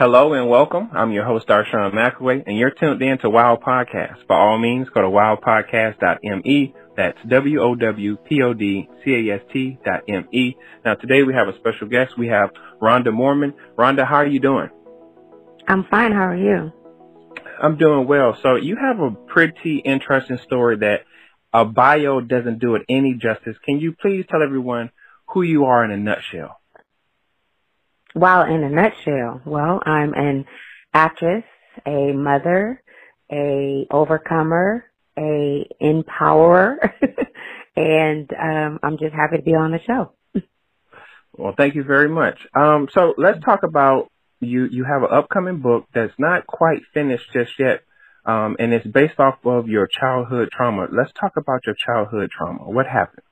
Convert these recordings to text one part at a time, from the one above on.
Hello and welcome. I'm your host, Darshawn McAway, and you're tuned in to WOW Podcast. By all means, go to wowpodcast.me. That's W-O-W-P-O-D-C-A-S-T dot M-E. Now, today we have a special guest. We have Rhonda Mormon. Rhonda, how are you doing? I'm fine. How are you? I'm doing well. So you have a pretty interesting story that a bio doesn't do it any justice. Can you please tell everyone who you are in a nutshell? Well, in a nutshell, well, I'm an actress, a mother, a overcomer, a empowerer, and um, I'm just happy to be on the show. Well, thank you very much. Um, so let's talk about you. You have an upcoming book that's not quite finished just yet, um, and it's based off of your childhood trauma. Let's talk about your childhood trauma. What happened?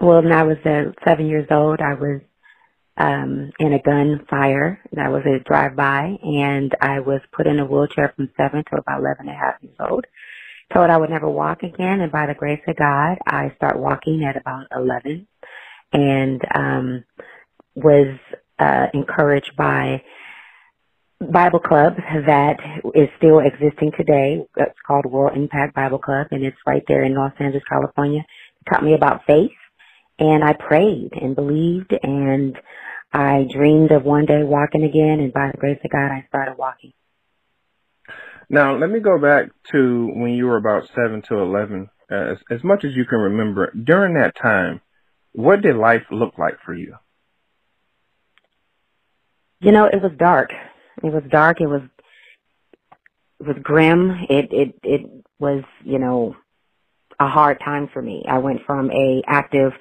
Well, when I was uh, seven years old, I was um, in a gunfire. That was a drive-by, and I was put in a wheelchair from seven to about eleven and a half years old. Told I would never walk again, and by the grace of God, I start walking at about eleven, and um, was uh, encouraged by Bible Club that is still existing today. It's called World Impact Bible Club, and it's right there in Los Angeles, California. It taught me about faith, and I prayed and believed, and I dreamed of one day walking again, and by the grace of God, I started walking. Now, let me go back to when you were about 7 to 11. Uh, as, as much as you can remember, during that time, what did life look like for you? You know, it was dark. It was dark. It was it was grim. It it it was, you know, a hard time for me. I went from a active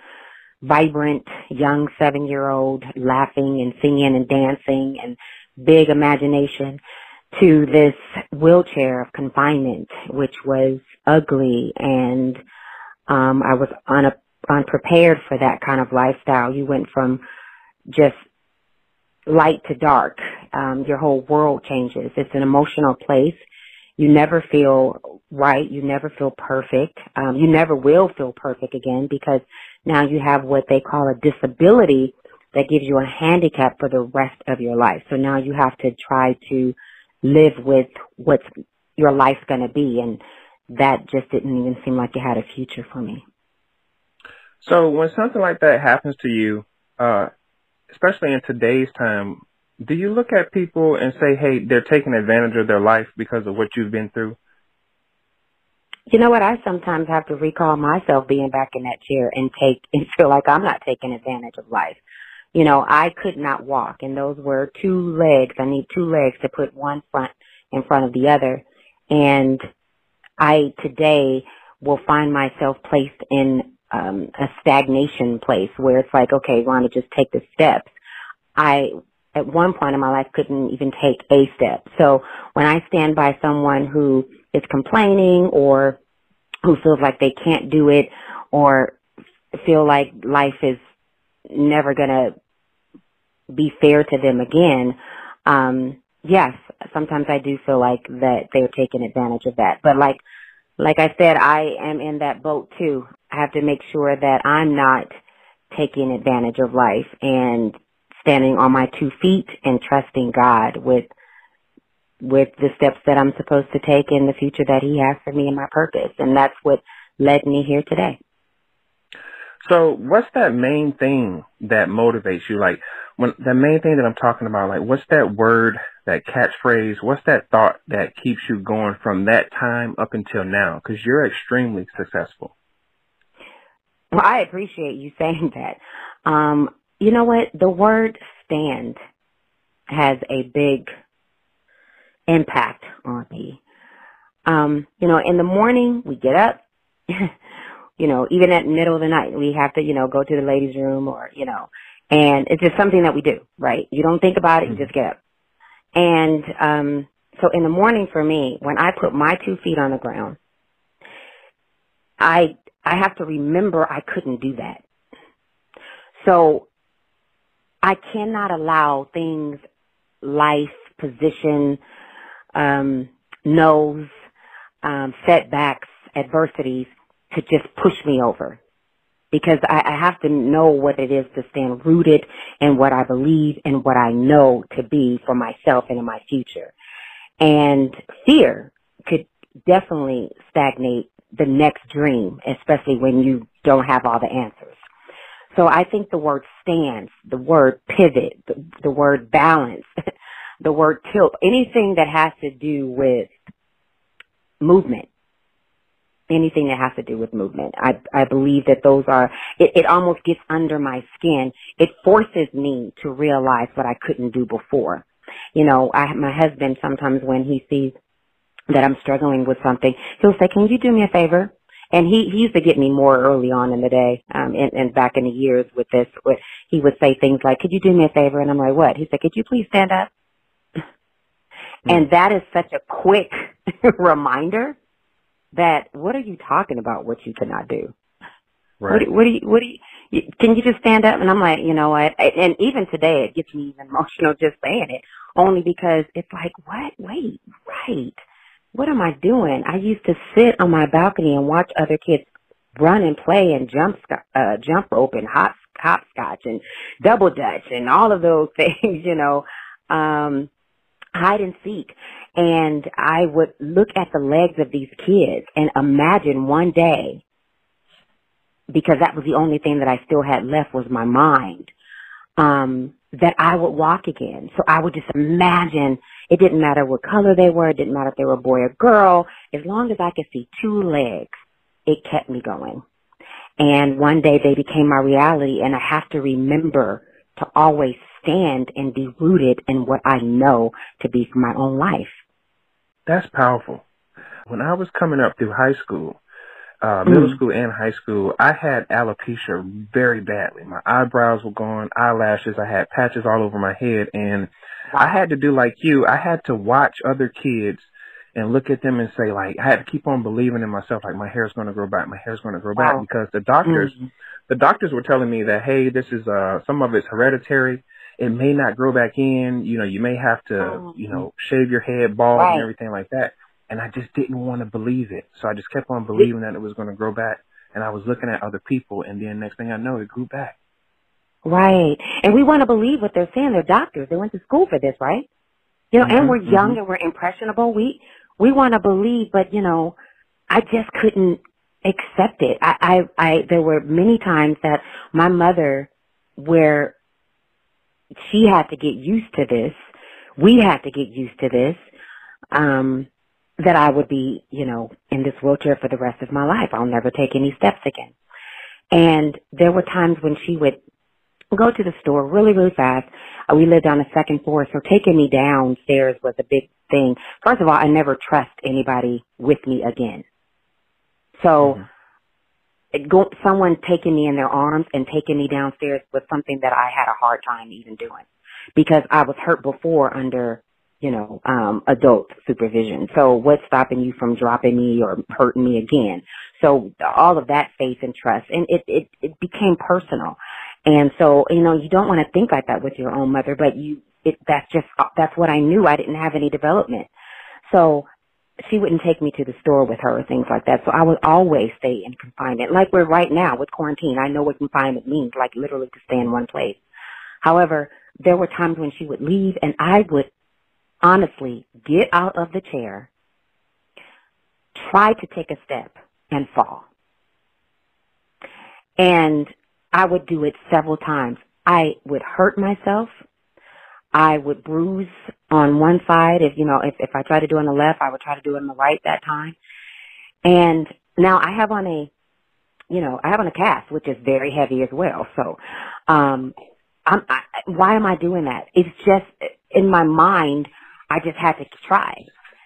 vibrant young seven year old laughing and singing and dancing and big imagination to this wheelchair of confinement, which was ugly and um I was un- unprepared for that kind of lifestyle. You went from just light to dark. Um, your whole world changes. It's an emotional place. You never feel right. You never feel perfect. Um, you never will feel perfect again because now you have what they call a disability that gives you a handicap for the rest of your life. So now you have to try to live with what's your life's going to be. And that just didn't even seem like it had a future for me. So when something like that happens to you, uh, especially in today's time, do you look at people and say, hey, they're taking advantage of their life because of what you've been through? You know what? I sometimes have to recall myself being back in that chair and take and feel like I'm not taking advantage of life. You know, I could not walk and those were two legs. I need two legs to put one front in front of the other. And I today will find myself placed in um, a stagnation place where it's like, okay, want to just take the steps. I, at one point in my life, couldn't even take a step. So when I stand by someone who is complaining or who feels like they can't do it or feel like life is never going to be fair to them again, um, yes, sometimes I do feel like that they're taking advantage of that. But like, like I said, I am in that boat too. I have to make sure that I'm not taking advantage of life and standing on my two feet and trusting God with with the steps that I'm supposed to take in the future that he has for me and my purpose. And that's what led me here today. So what's that main thing that motivates you? Like when the main thing that I'm talking about, like what's that word, that catchphrase, what's that thought that keeps you going from that time up until now? Cause you're extremely successful. Well, I appreciate you saying that. Um, you know what? The word stand has a big impact on me. Um, you know, in the morning we get up, you know, even at middle of the night we have to, you know, go to the ladies' room or, you know, and it's just something that we do, right? You don't think about it, you just get up. And um so in the morning for me, when I put my two feet on the ground, I I have to remember I couldn't do that. So I cannot allow things, life, position, um, knows, um, setbacks, adversities to just push me over. because I, I have to know what it is to stand rooted in what I believe and what I know to be for myself and in my future. And fear could definitely stagnate the next dream, especially when you don't have all the answers. So I think the word stance, the word pivot, the, the word balance, the word tilt, anything that has to do with movement, anything that has to do with movement. I, I believe that those are, it, it almost gets under my skin. It forces me to realize what I couldn't do before. You know, I, my husband sometimes when he sees that I'm struggling with something, he'll say, can you do me a favor? And he, he used to get me more early on in the day, um, and, and back in the years with this, he would say things like, could you do me a favor? And I'm like, what? He said, could you please stand up? Mm-hmm. And that is such a quick reminder that what are you talking about what you cannot do? Right. What, what do you, what do you, can you just stand up? And I'm like, you know what? And even today it gets me even emotional just saying it only because it's like, what? Wait, right. What am I doing? I used to sit on my balcony and watch other kids run and play and jump, uh, jump rope and hop, hopscotch and double dutch and all of those things, you know, um, hide and seek. And I would look at the legs of these kids and imagine one day, because that was the only thing that I still had left was my mind, um, that I would walk again. So I would just imagine it didn't matter what color they were, it didn't matter if they were a boy or girl, as long as I could see two legs, it kept me going. And one day they became my reality and I have to remember to always stand and be rooted in what I know to be for my own life. That's powerful. When I was coming up through high school, uh, middle mm. school and high school, I had alopecia very badly. My eyebrows were gone, eyelashes, I had patches all over my head, and I had to do like you. I had to watch other kids and look at them and say like, I had to keep on believing in myself, like my hair's going to grow back, my hair's going to grow wow. back, because the doctors, mm. the doctors were telling me that, hey, this is, uh, some of it's hereditary it may not grow back in. You know, you may have to, oh. you know, shave your head bald right. and everything like that. And I just didn't want to believe it. So I just kept on believing that it was going to grow back. And I was looking at other people and then next thing I know, it grew back. Right. And we want to believe what they're saying. They're doctors. They went to school for this, right? You know, mm-hmm, and we're young mm-hmm. and we're impressionable. We, we want to believe, but you know, I just couldn't accept it. I, I, I, there were many times that my mother, where she had to get used to this. We had to get used to this. Um, that I would be, you know, in this wheelchair for the rest of my life. I'll never take any steps again. And there were times when she would go to the store really, really fast. Uh, we lived on the second floor, so taking me downstairs was a big thing. First of all, I never trust anybody with me again. So mm-hmm go, someone taking me in their arms and taking me downstairs was something that I had a hard time even doing because I was hurt before under, you know, um, adult supervision. So what's stopping you from dropping me or hurting me again? So all of that faith and trust and it, it, it became personal. And so, you know, you don't want to think like that with your own mother, but you, it, that's just, that's what I knew. I didn't have any development. So she wouldn't take me to the store with her or things like that. So I would always stay in confinement. Like we're right now with quarantine. I know what confinement means, like literally to stay in one place. However, there were times when she would leave and I would honestly get out of the chair, try to take a step and fall. And I would do it several times. I would hurt myself. I would bruise on one side. If, you know, if, if I try to do it on the left, I would try to do it on the right that time. And now I have on a, you know, I have on a cast, which is very heavy as well. So, um, I'm, I, why am I doing that? It's just in my mind, I just had to try.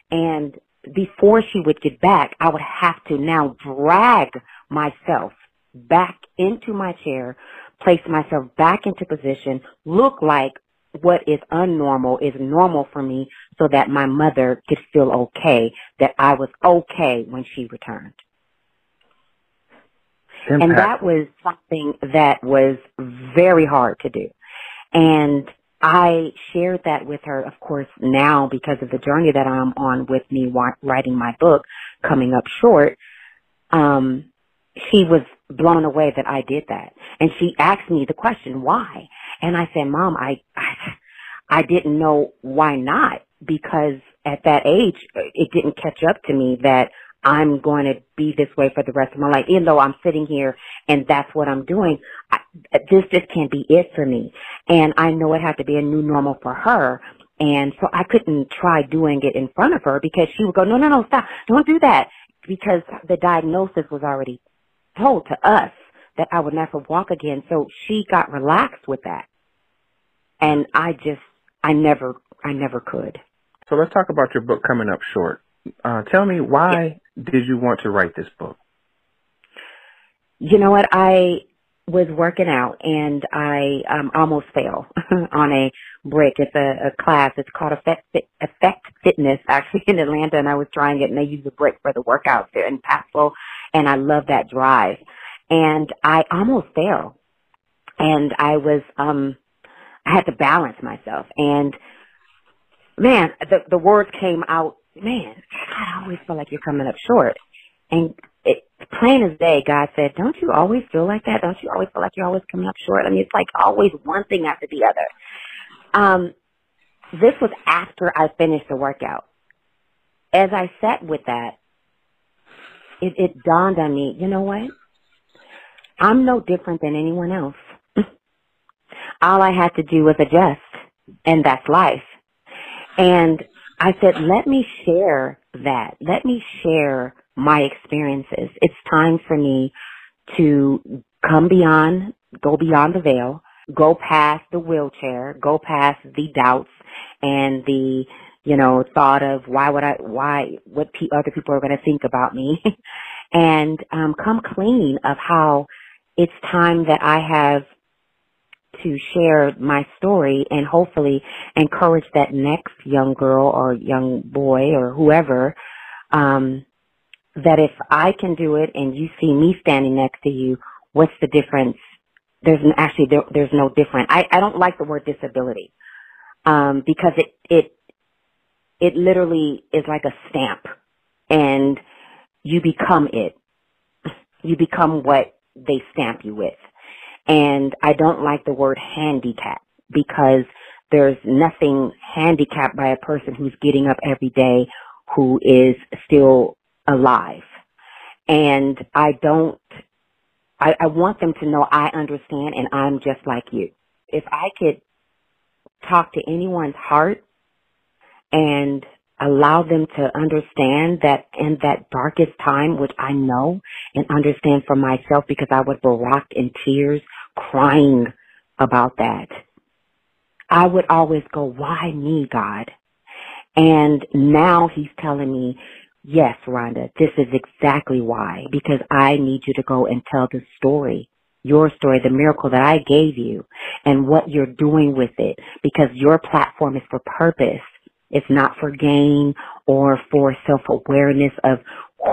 And before she would get back, I would have to now drag myself back into my chair, place myself back into position, look like what is unnormal is normal for me so that my mother could feel okay, that I was okay when she returned. Impact. And that was something that was very hard to do. And I shared that with her, of course, now because of the journey that I'm on with me writing my book coming up short. Um, she was blown away that I did that. And she asked me the question, why? And I said, mom, I, I, I didn't know why not because at that age, it didn't catch up to me that I'm going to be this way for the rest of my life. Even though I'm sitting here and that's what I'm doing, I, this just can't be it for me. And I know it had to be a new normal for her. And so I couldn't try doing it in front of her because she would go, no, no, no, stop. Don't do that. Because the diagnosis was already told to us that I would never walk again. So she got relaxed with that. And I just, I never, I never could. So let's talk about your book coming up short. Uh, tell me why did you want to write this book? You know what? I was working out and I um, almost fell on a brick. It's a, a class. It's called Effect, Effect Fitness, actually in Atlanta, and I was trying it, and they use a brick for the workouts. They're impactful, and I love that drive. And I almost fell, and I was um, I had to balance myself, and man, the the words came out. Man, I always feel like you're coming up short, and it, plain as day, God said, don't you always feel like that? Don't you always feel like you're always coming up short? I mean, it's like always one thing after the other. Um, this was after I finished the workout. As I sat with that, it, it dawned on me, you know what? I'm no different than anyone else. All I had to do was adjust, and that's life. And I said, let me share that. Let me share my experiences. It's time for me to come beyond, go beyond the veil, go past the wheelchair, go past the doubts and the, you know, thought of why would I, why, what pe- other people are going to think about me and um, come clean of how it's time that I have to share my story and hopefully encourage that next young girl or young boy or whoever um, that if I can do it and you see me standing next to you, what's the difference? There's actually there, there's no difference. I, I don't like the word disability um, because it it it literally is like a stamp, and you become it. You become what they stamp you with, and I don't like the word handicap because there's nothing handicapped by a person who's getting up every day who is still alive. And I don't, I, I want them to know I understand and I'm just like you. If I could talk to anyone's heart and allow them to understand that in that darkest time, which I know and understand for myself because I was rocked in tears, crying about that. I would always go, why me, God? And now he's telling me, Yes, Rhonda, this is exactly why. Because I need you to go and tell the story, your story, the miracle that I gave you, and what you're doing with it. Because your platform is for purpose. It's not for gain or for self-awareness of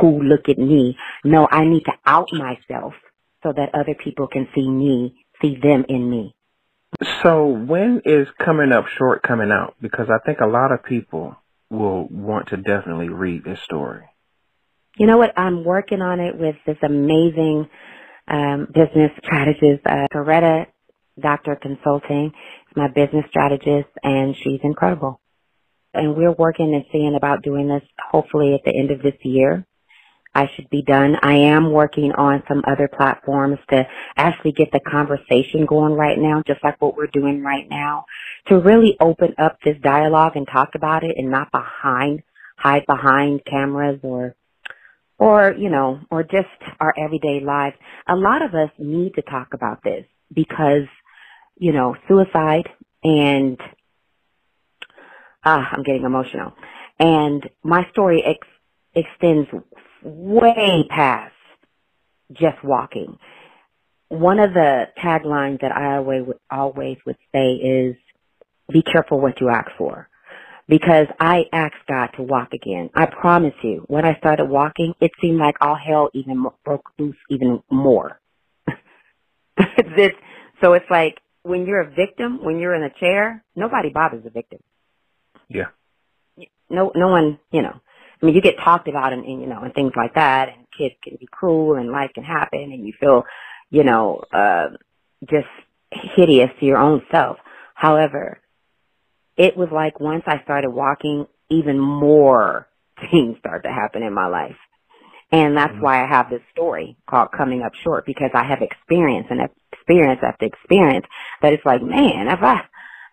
who look at me. No, I need to out myself so that other people can see me, see them in me. So when is coming up short coming out? Because I think a lot of people will want to definitely read this story? You know what? I'm working on it with this amazing um, business strategist, uh, Coretta Doctor Consulting. Is my business strategist, and she's incredible. And we're working and seeing about doing this hopefully at the end of this year. I should be done. I am working on some other platforms to actually get the conversation going right now, just like what we're doing right now, to really open up this dialogue and talk about it and not behind, hide behind cameras or, or, you know, or just our everyday lives. A lot of us need to talk about this because, you know, suicide and, ah, I'm getting emotional. And my story ex- extends way past just walking. One of the taglines that I always always would say is, "Be careful what you ask for," because I asked God to walk again. I promise you, when I started walking, it seemed like all hell even broke loose even more. this, so it's like when you're a victim, when you're in a chair, nobody bothers the victim. Yeah. No, no one, you know. I mean, you get talked about and, and you know, and things like that, and kids can be cruel and life can happen and you feel, you know, uh, just hideous to your own self. However, it was like once I started walking, even more things start to happen in my life. And that's mm-hmm. why I have this story called Coming Up Short because I have experience and experience after experience that it's like, man, if I,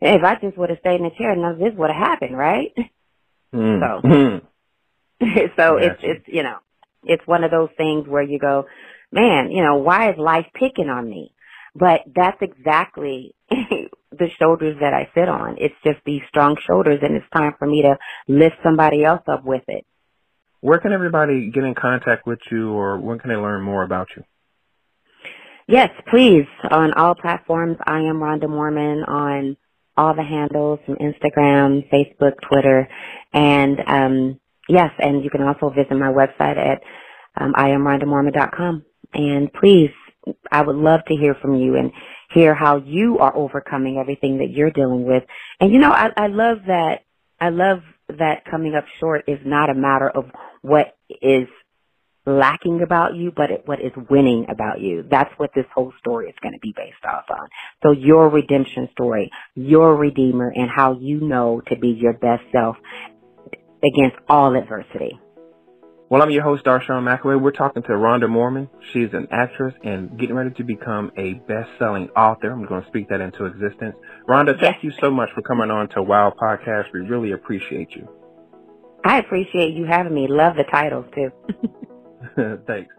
if I just would have stayed in the chair, none of this would have happened, right? Mm. So, so it's, it's, you know, it's one of those things where you go, man, you know, why is life picking on me? But that's exactly the shoulders that I sit on. It's just these strong shoulders and it's time for me to lift somebody else up with it. Where can everybody get in contact with you or when can they learn more about you? Yes, please. On all platforms, I am Rhonda Mormon on all the handles from Instagram, Facebook, Twitter, and um, yes, and you can also visit my website at um, iamrhondamormon.com. And please, I would love to hear from you and hear how you are overcoming everything that you're dealing with. And you know, I, I love that. I love that coming up short is not a matter of what is lacking about you, but it, what is winning about you. That's what this whole story is going to be based off on. So your redemption story, your redeemer, and how you know to be your best self against all adversity. Well, I'm your host, Darshawn McAway. We're talking to Rhonda Mormon. She's an actress and getting ready to become a best-selling author. I'm going to speak that into existence. Rhonda, thank you so much for coming on to WOW Podcast. We really appreciate you. I appreciate you having me. Love the titles, too. Thanks.